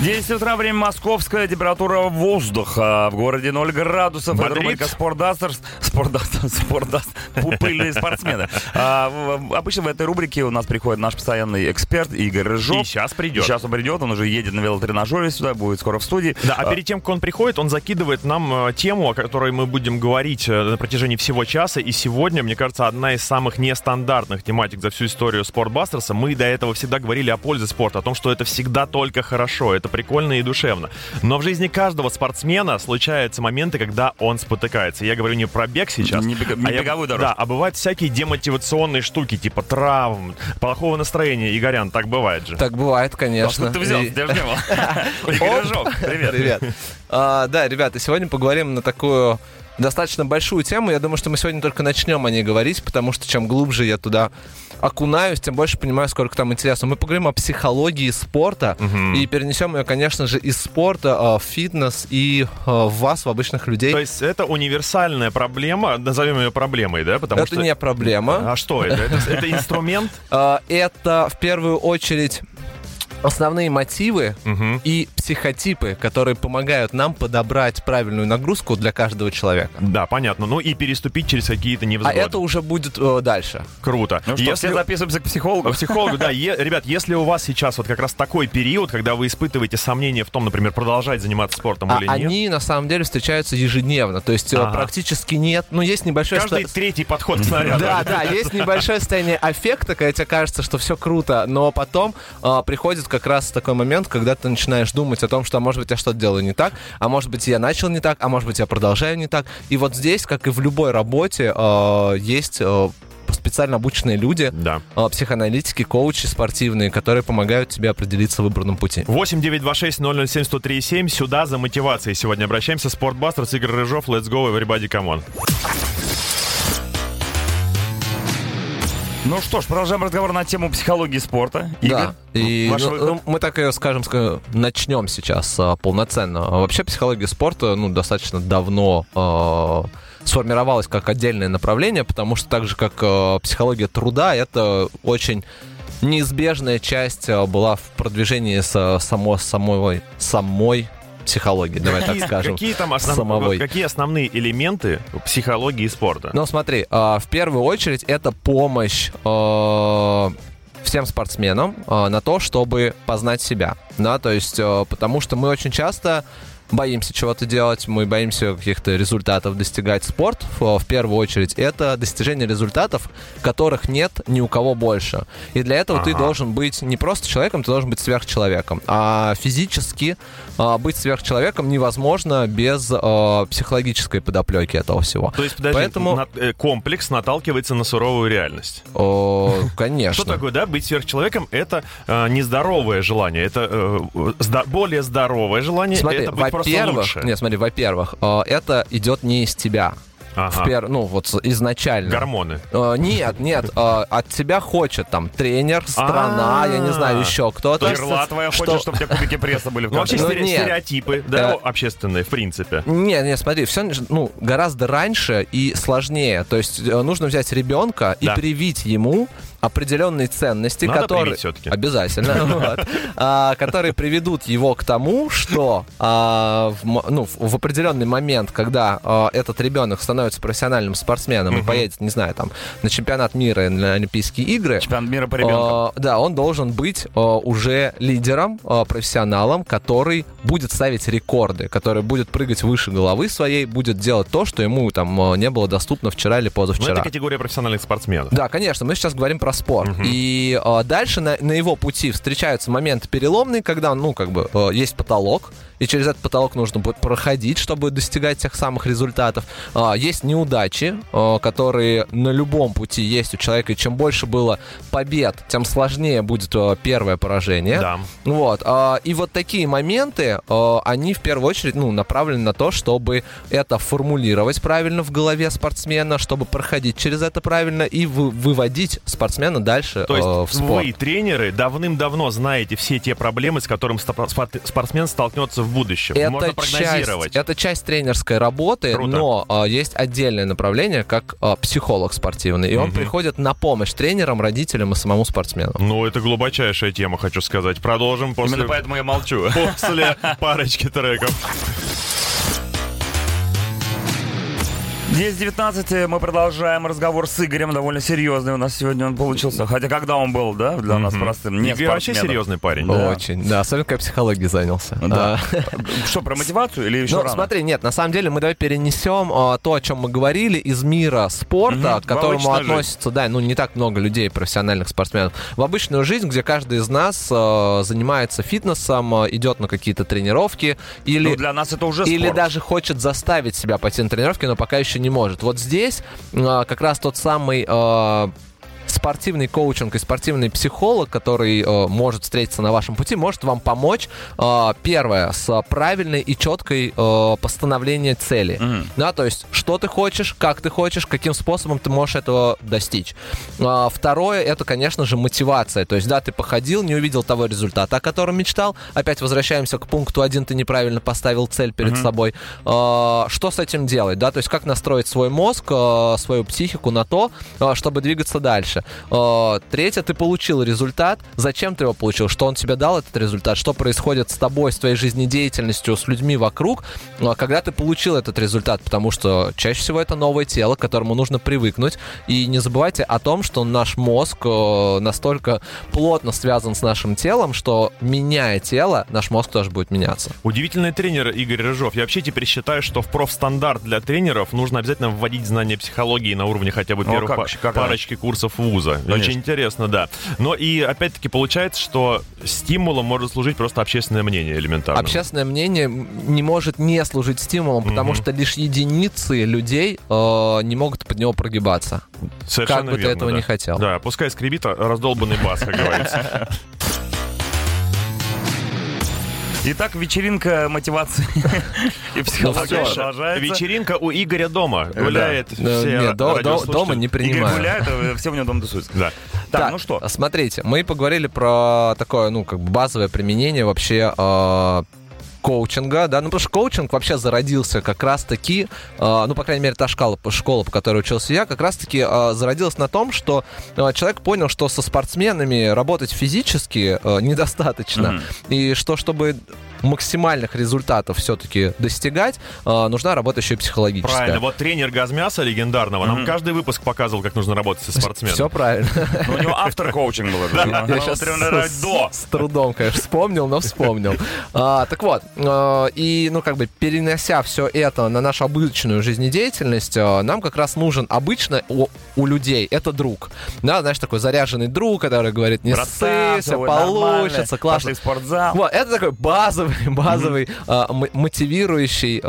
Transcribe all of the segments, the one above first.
10 утра, время московская, температура воздуха в городе 0 градусов. Это Бодрит. рубрика Спортдастерс. Спортдастер, спортдаст, пыльные спортсмены. А, обычно в этой рубрике у нас приходит наш постоянный эксперт Игорь Рыжов. И сейчас придет. Сейчас он придет, он уже едет на велотренажере сюда, будет скоро в студии. Да, а перед тем, как он приходит, он закидывает нам э, тему, о которой мы будем говорить э, на протяжении всего часа. И сегодня, мне кажется, одна из самых нестандартных тематик за всю историю Спортбастерса. Мы до этого всегда говорили о пользе спорта, о том, что это всегда только хорошо, это прикольно и душевно. Но в жизни каждого спортсмена случаются моменты, когда он спотыкается. Я говорю не про бег сейчас, Не бега- не а я- беговую дорожку. Да, а бывают всякие демотивационные штуки, типа травм, плохого настроения. Игорян, так бывает же. Так бывает, А конечно. Откуда ты взял? И- не было. Игорь привет. Привет. А, да, ребята, сегодня поговорим на такую достаточно большую тему. Я думаю, что мы сегодня только начнем о ней говорить, потому что чем глубже я туда окунаюсь, тем больше понимаю, сколько там интересно. Мы поговорим о психологии спорта и перенесем ее, конечно же, из спорта а, в фитнес и а, в вас, в обычных людей. То есть это универсальная проблема, назовем ее проблемой, да? Потому Это что... не проблема. А что это? Это, это инструмент? А, Это в первую очередь основные мотивы Мгм. и психотипы, которые помогают нам подобрать правильную нагрузку для каждого человека. Да, понятно. Ну и переступить через какие-то А невзгоды. это уже будет э, дальше. Круто. Ну что, все записываемся к психологу. К психологу, да. Е- ребят, если у вас сейчас вот как раз такой период, когда вы испытываете сомнения в том, например, продолжать заниматься спортом А или нет, они на самом деле встречаются ежедневно. То есть э, Ага. практически нет. Ну, есть небольшое каждый ста- третий подход к снаряду. Да, да, есть небольшое состояние аффекта, когда тебе кажется, что все круто, но потом а, приходит как раз такой момент, когда ты начинаешь думать о том, что, а может быть, я что-то делаю не так, а может быть, я начал не так, а может быть, я продолжаю не так. И вот здесь, как и в любой работе, а, есть а, специально обученные люди, Да. а, психоаналитики, коучи спортивные, которые помогают тебе определиться в выбранном пути. 8 926 007 103 7. Сюда за мотивацией сегодня обращаемся. Спортбастерс, Игорь Рыжов, Let's go, everybody, come on. Ну что ж, продолжаем разговор на тему психологии спорта. Игорь, Да. И ваш ну, ну, мы так ее, скажем, ска- начнем сейчас а, полноценно. Вообще психология спорта ну, достаточно давно а, сформировалась как отдельное направление, потому что так же, как а, психология труда, это очень неизбежная часть была в продвижении со, само, самой, самой психологии, давай так скажем. Какие там основ- самовой. какие основные элементы психологии спорта? Ну, смотри, а, в первую очередь это помощь а, всем спортсменам а, на то, чтобы познать себя. Да, то есть, потому что мы очень часто боимся чего-то делать, мы боимся каких-то результатов достигать. Спорт, в, первую очередь, это достижение результатов, которых нет ни у кого больше. И для этого ты Ага. должен быть не просто человеком, ты должен быть сверхчеловеком. А физически а, быть сверхчеловеком невозможно без а, психологической подоплеки этого всего. То есть, подожди, Поэтому- на- э, комплекс наталкивается на суровую реальность. О, конечно. Что такое, да, быть сверхчеловеком? Это э, нездоровое желание, это э, более здоровое желание, Смотри, это быть во-первых, нет, смотри, во-первых, э, это идет не из тебя. Ага. В пер- ну, вот изначально. Гормоны. Э, нет, нет, э, от тебя хочет там тренер, страна, я не знаю, А, еще кто-то. Перла твоя что- хочет, чтобы у тебя кубики пресса были в Ну, вообще. Ну, стере- нет. стереотипы, да, Э, общественные, в принципе. Не, не, смотри, все ну, гораздо раньше и сложнее. То есть нужно взять ребенка и привить ему определенные ценности, Надо которые всё-таки. обязательно, а, которые приведут его к тому, что а, в, ну, в, определенный момент, когда а, этот ребенок становится профессиональным спортсменом и поедет, не знаю, там на чемпионат мира и на Олимпийские игры, Чемпионат мира по ребенкам. а, да, он должен быть уже лидером, профессионалом, который будет ставить рекорды, который будет прыгать выше головы своей, будет делать то, что ему там не было доступно вчера или Ну, позавчера. это категория профессиональных спортсменов. Да, конечно, мы сейчас говорим про спорт. И а, дальше на, на его пути встречаются моменты переломные, когда, ну, как бы, э, есть потолок, и через этот потолок нужно будет проходить, чтобы достигать тех самых результатов. А, есть неудачи, э, которые на любом пути есть у человека, и чем больше было побед, тем сложнее будет э, первое поражение. Да. Вот. а, И вот такие моменты, а, они в первую очередь ну, направлены на то, чтобы это формулировать правильно в голове спортсмена, чтобы проходить через это правильно и вы- выводить спортсмена спортсмена дальше То есть э, в спорт. вы, тренеры, давным-давно знаете все те проблемы, с которыми спортсмен столкнется в будущем. Можно прогнозировать. часть, это часть тренерской работы, Круто. но а, есть отдельное направление, как а, психолог спортивный. И он Мгм. приходит на помощь тренерам, родителям и самому спортсмену. Ну, это глубочайшая тема, хочу сказать. Продолжим после, Именно поэтому я молчу. после парочки треков. 10.19, мы продолжаем разговор с Игорем, довольно серьезный у нас сегодня он получился. Хотя когда он был, да, для нас Мгм. простым, не Игорь вообще серьезный парень. Да. Очень. Да, особенно когда психологией занялся. Да. А, Что, про мотивацию или еще Ну, рано? смотри, нет, на самом деле мы давай перенесем а, то, о чем мы говорили, из мира спорта, к которому относится, да, ну не так много людей, профессиональных спортсменов, в обычную жизнь, где каждый из нас а, занимается фитнесом, идет на какие-то тренировки или Ну, для нас это уже Или спорт. даже хочет заставить себя пойти на тренировки, но пока еще не может. Вот здесь а, как раз тот самый а, спортивный коучинг и спортивный психолог, который э, может встретиться на вашем пути, может вам помочь, э, первое, с правильной и четкой э, постановлением цели. Мгм. Да, то есть, что ты хочешь, как ты хочешь, каким способом ты можешь этого достичь. А, Второе, это, конечно же, мотивация. То есть, да, ты походил, не увидел того результата, о котором мечтал. Опять возвращаемся к пункту один, ты неправильно поставил цель перед Мгм. собой. А, Что с этим делать, да? То есть, как настроить свой мозг, а, свою психику на то, а, чтобы двигаться дальше. А, Третье, ты получил результат. Зачем ты его получил? Что он тебе дал, этот результат? Что происходит с тобой, с твоей жизнедеятельностью, с людьми вокруг, а, когда ты получил этот результат? Потому что чаще всего это новое тело, к которому нужно привыкнуть. И не забывайте о том, что наш мозг э, настолько плотно связан с нашим телом, что меняя тело, наш мозг тоже будет меняться. Удивительный тренер Игорь Рыжов. Я вообще теперь считаю, что в профстандарт для тренеров нужно обязательно вводить знания психологии на уровне хотя бы Ну, первых как парочки курсов вуза. Конечно. Очень интересно, да. Но и опять-таки получается, что стимулом может служить просто общественное мнение элементарно. Общественное мнение не может не служить стимулом, потому Мгм. что лишь единицы людей э, не могут под него прогибаться. Совершенно как бы ты верно, этого да. не хотел. Да, пускай скребит раздолбанный бас, как говорится. Итак, вечеринка мотивации и психологии всё. продолжается. Вечеринка у Игоря дома. Гуляет Э, все до- радиослушатели. дома не Игорь принимаю. гуляет, а все у него дома тусуются. Да. Так, ну что? Смотрите, мы поговорили про такое, ну, как бы базовое применение вообще э, коучинга, да, ну потому что коучинг вообще зародился как раз-таки, э, ну, по крайней мере, та школа, школа, по которой учился я, как раз-таки э, зародилась на том, что э, человек понял, что со спортсменами работать физически э, недостаточно, Мгм. и что, чтобы максимальных результатов все-таки достигать, э, нужна работа еще и психологическая. Правильно, вот тренер Газмяса легендарного нам каждый выпуск показывал, как нужно работать со спортсменом. Все правильно. Ну, у него автор коучинг был. это. Я сейчас с, до. с трудом, конечно, вспомнил, но вспомнил. А, так вот, э, и, ну, как бы, перенося все это на нашу обычную жизнедеятельность, нам как раз нужен обычно у, людей это друг. Да, знаешь, такой заряженный друг, который говорит, не ссыся, получится, классно. Пошли в спортзал. Вот, это такой базовый, базовый, э, м- мотивирующий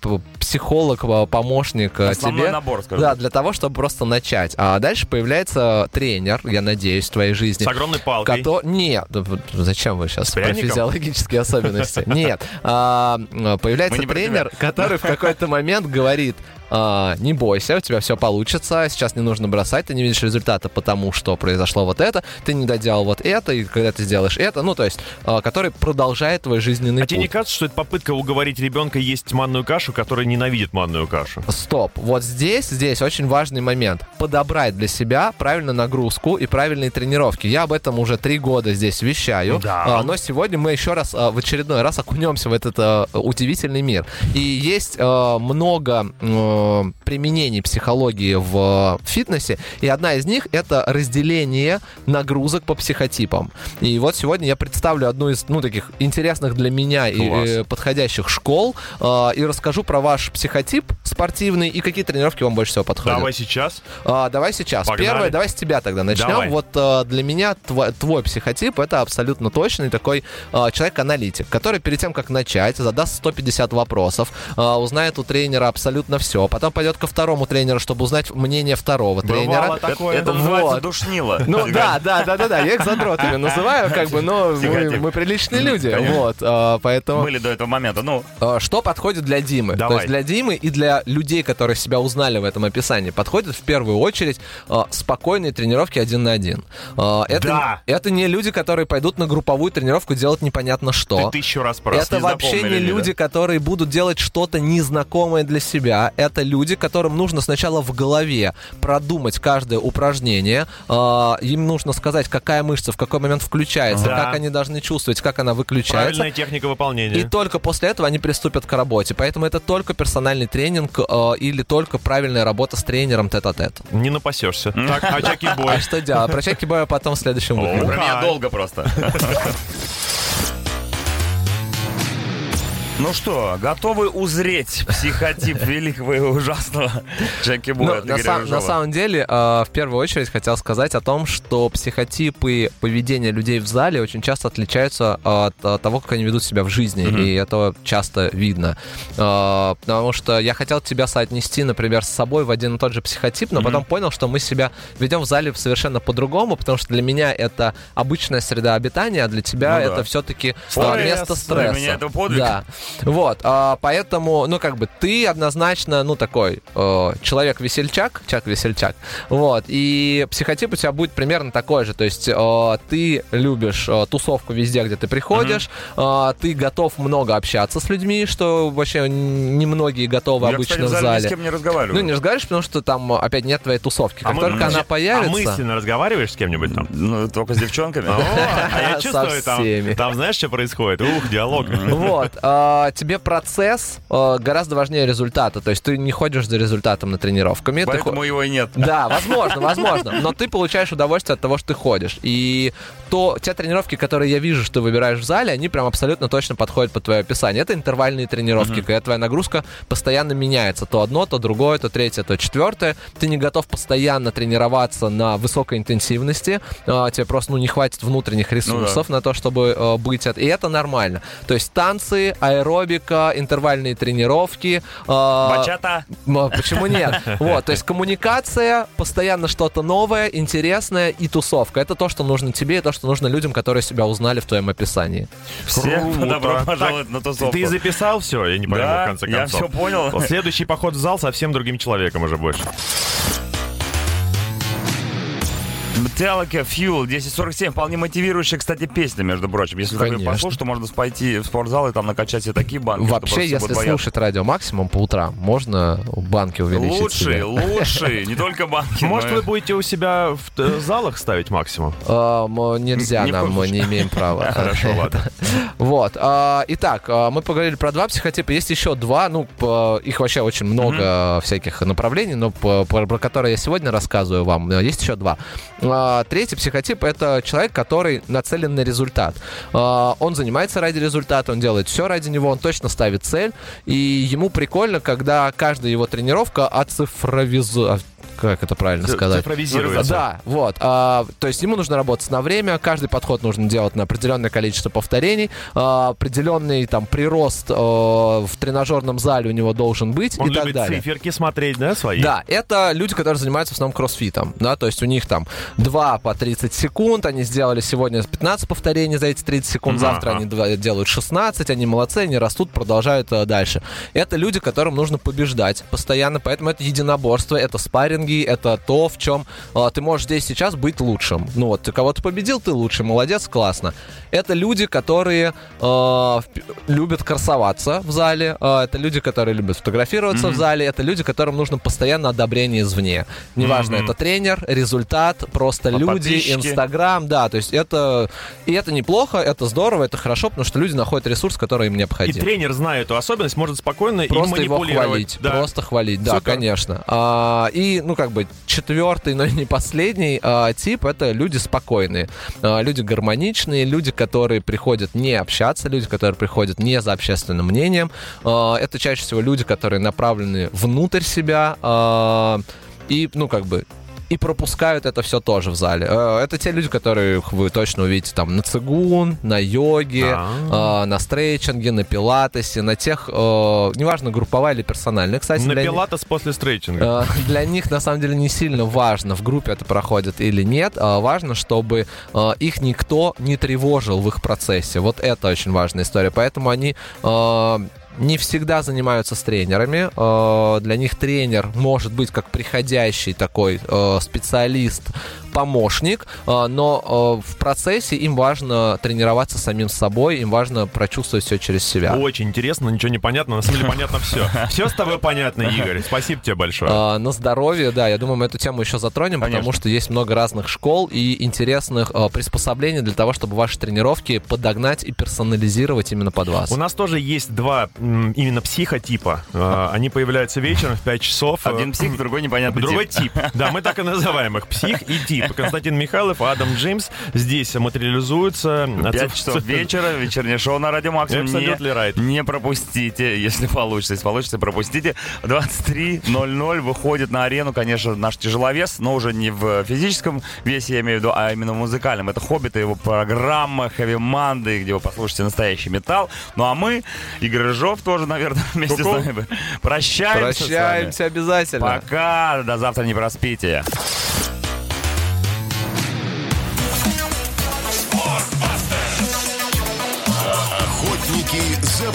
п- психолог, э, помощник э, Основной тебе. набор, скажем Да, для того, чтобы просто начать. А дальше появляется тренер, я надеюсь, в твоей жизни. С огромной палкой. Кото... Нет, зачем вы сейчас про физиологические особенности? Нет. А, Появляется не тренер, который в какой-то момент говорит, а, не бойся, у тебя все получится, сейчас не нужно бросать, ты не видишь результата, потому что произошло вот это, ты не доделал вот это, и когда ты сделаешь это, ну, то есть, а, который продолжает твой жизненный А тебе не путь. кажется, что это попытка уговорить ребенка есть манную кашу, который ненавидит манную кашу? Стоп. Вот здесь, здесь очень важный момент. Подобрать для себя правильную нагрузку и правильные тренировки. Я об этом уже три года здесь вещаю. Да. А, но сегодня мы еще раз, а, в очередной раз окунемся в этот а, удивительный мир. И есть а, много применений психологии в фитнесе. И одна из них это разделение нагрузок по психотипам. И вот сегодня я представлю одну из, ну, таких интересных для меня и Класс. э, подходящих школ а, и расскажу про ваш психотип спортивный и какие тренировки вам больше всего подходят. Давай сейчас. А, давай сейчас. Погнали. Первое, давай с тебя тогда начнем. Давай. Вот а, для меня твой, твой психотип это абсолютно точный такой а, человек-аналитик, который перед тем, как начать, задаст 150 вопросов, а, узнает у тренера абсолютно все, потом пойдет ко второму тренеру, чтобы узнать мнение второго Бывало тренера. такое. Это Вот. называется душнило. Ну да, да, да, да, да, я их задротами называю, как бы, но мы, мы приличные люди, вот, поэтому Были до этого момента. Ну, что подходит для Димы? Давай, То есть для Димы и для людей, которые себя узнали в этом описании, подходят в первую очередь э, спокойные тренировки один на один. Э, это, Да. это не люди, которые пойдут на групповую тренировку делать непонятно что. Ты тысячу раз прав. Это вообще не запомнили, да? люди, которые будут делать что-то незнакомое для себя. Это люди, которым нужно сначала в голове продумать каждое упражнение. А, Им нужно сказать, какая мышца в какой момент включается, Да. как они должны чувствовать, как она выключается. Правильная техника выполнения. И только после этого они приступят к работе. Поэтому это только персональный тренинг э, или только правильная работа с тренером тет-а-тет. Не напасешься. Так, а Чаки Бой? А что делать? Про чеки боя потом в следующем выпуске. Про меня долго просто. Ну что, готовы узреть психотип великого и ужасного Джеки Ну, Боя от на, сам- на самом деле, э, в первую очередь хотел сказать о том, что психотипы поведения людей в зале очень часто отличаются от, э, того, как они ведут себя в жизни, и это часто видно. Э, потому что я хотел тебя соотнести, например, с собой в один и тот же психотип, но потом понял, что мы себя ведем в зале совершенно по-другому, потому что для меня это обычная среда обитания, а для тебя Ну да. это все-таки Стресс. место Для стресса. меня это подвиг. Да. Вот, а, поэтому, ну, как бы, ты однозначно, ну, такой э, человек-весельчак, чак-весельчак, вот, и психотип у тебя будет примерно такой же, то есть э, ты любишь э, тусовку везде, где ты приходишь, э, ты готов много общаться с людьми, что вообще немногие готовы Я, обычно кстати, в зале ни с кем не разговариваю. Ну, не разговариваешь, потому что там, опять, нет твоей тусовки. Как мы- только она А появится... мысленно разговариваешь с кем-нибудь там? Ну, только с девчонками. А я чувствую, там, знаешь, что происходит? Ух, диалог. Вот. А, тебе процесс а, гораздо важнее результата. То есть ты не ходишь за результатом на тренировками. ты Поэтому его и нет. Да, возможно, возможно. Но ты получаешь удовольствие от того, что ты ходишь. И то те тренировки, которые я вижу, что ты выбираешь в зале, они прям абсолютно точно подходят под твое описание. Это интервальные тренировки, когда твоя нагрузка постоянно меняется. То одно, то другое, то третье, то четвертое. Ты не готов постоянно тренироваться на высокой интенсивности. А, Тебе просто ну, не хватит внутренних ресурсов на то, чтобы э, быть... от- И это нормально. То есть танцы, аэробика, интервальные тренировки. а, Бачата. А Почему нет? Вот, то есть коммуникация, постоянно что-то новое, интересное и тусовка. Это то, что нужно тебе и то, что нужно людям, которые себя узнали в твоем описании. Всем Круто. добро Так, пожаловать на тусовку. Ты записал все? Я не пойму, Да, в конце я концов. все понял. Следующий поход в зал совсем другим человеком уже больше. Metallica Fuel 1047, вполне мотивирующая, кстати, песня, между прочим. Если такой Конечно. послушать, то можно пойти в спортзал и там накачать себе такие банки. Вообще, если слушать радио максимум по утрам, можно банки увеличить Лучший, себе. лучший, не только банки. Может, вы будете у себя в э, залах ставить максимум? М, Нельзя нам, мы не имеем права. Хорошо, ладно. Вот. а, Итак, а, мы поговорили про два психотипа. Есть еще два. Ну, их вообще очень много всяких направлений, но про которые я сегодня рассказываю вам. э, Есть еще два. А, Третий психотип это человек, который нацелен на результат. А, Он занимается ради результата, он делает все ради него, он точно ставит цель. И ему прикольно, когда каждая его тренировка оцифровизует. Как это правильно сказать? Цифровизируется. Да, вот. А, то есть ему нужно работать на время, каждый подход нужно делать на определенное количество повторений, а, определенный там прирост а, в тренажерном зале у него должен быть Он и так далее. циферки смотреть, да, свои? Да, это люди, которые занимаются в основном кроссфитом, да, то есть у них там 2 по 30 секунд, они сделали сегодня 15 повторений за эти 30 секунд, завтра они делают 16, они молодцы, они растут, продолжают э, дальше. Это люди, которым нужно побеждать постоянно, поэтому это единоборство, это спарринги, это то, в чем э, ты можешь здесь сейчас быть лучшим. Ну вот, ты кого-то победил, ты лучший, молодец, классно. Это люди, которые э, любят красоваться в зале, э, это люди, которые любят фотографироваться в зале, это люди, которым нужно постоянно одобрение извне. Неважно, Мгм. это тренер, результат, просто А люди, подписчики? Инстаграм, да, то есть это и это неплохо, это здорово, это хорошо, потому что люди находят ресурс, который им И необходим. тренер, зная эту особенность, может спокойно Просто им его манипулировать. хвалить, Да. просто хвалить, да, Супер. конечно. А, и, ну, как бы, четвертый, но не последний а, тип — это люди спокойные, А, люди гармоничные, люди, которые приходят не общаться, люди, которые приходят не за общественным мнением. А, это чаще всего люди, которые направлены внутрь себя а, и, ну, как бы, и пропускают это все тоже в зале. Э, Это те люди, которых вы точно увидите там на цигун, на йоге, э, на стрейчинге, на пилатесе, на тех, э, неважно, групповая или персональная, кстати, На пилатес после стрейчинга. э, для них на самом деле не сильно важно, в группе это проходит или нет. а важно, чтобы их никто не тревожил в их процессе. Вот это очень важная история. Поэтому они не всегда занимаются с тренерами. Э, для них тренер может быть как приходящий такой э, специалист, помощник, э, но в процессе им важно тренироваться самим собой, им важно прочувствовать все через себя. Очень интересно, ничего не понятно, на самом деле понятно все. Все с тобой понятно, Игорь. Спасибо тебе большое. На здоровье, да, я думаю, мы эту тему еще затронем, Конечно. потому что есть много разных школ и интересных приспособлений для того, чтобы ваши тренировки подогнать и персонализировать именно под вас. У нас тоже есть два именно психотипа. А, они появляются вечером в 5 часов. Один псих, другой непонятный Другой тип. Да, мы так и называем их. Псих и тип. Константин Михайлов и Адам Джеймс здесь материализуются. 5 часов вечера, вечернее шоу на Радио Максимум. Не, не пропустите, если получится. Если получится, пропустите. 23.00 выходит на арену, конечно, наш тяжеловес, но уже не в физическом весе, я имею в виду, а именно в музыкальном. Это «Хоббит» и его программа «Хэви Манды», где вы послушаете настоящий металл. Ну а мы, Игорь Рыжов, тоже, наверное, вместе Ку-ку. с нами. Прощаемся. Прощаемся обязательно. Пока. До завтра не проспите.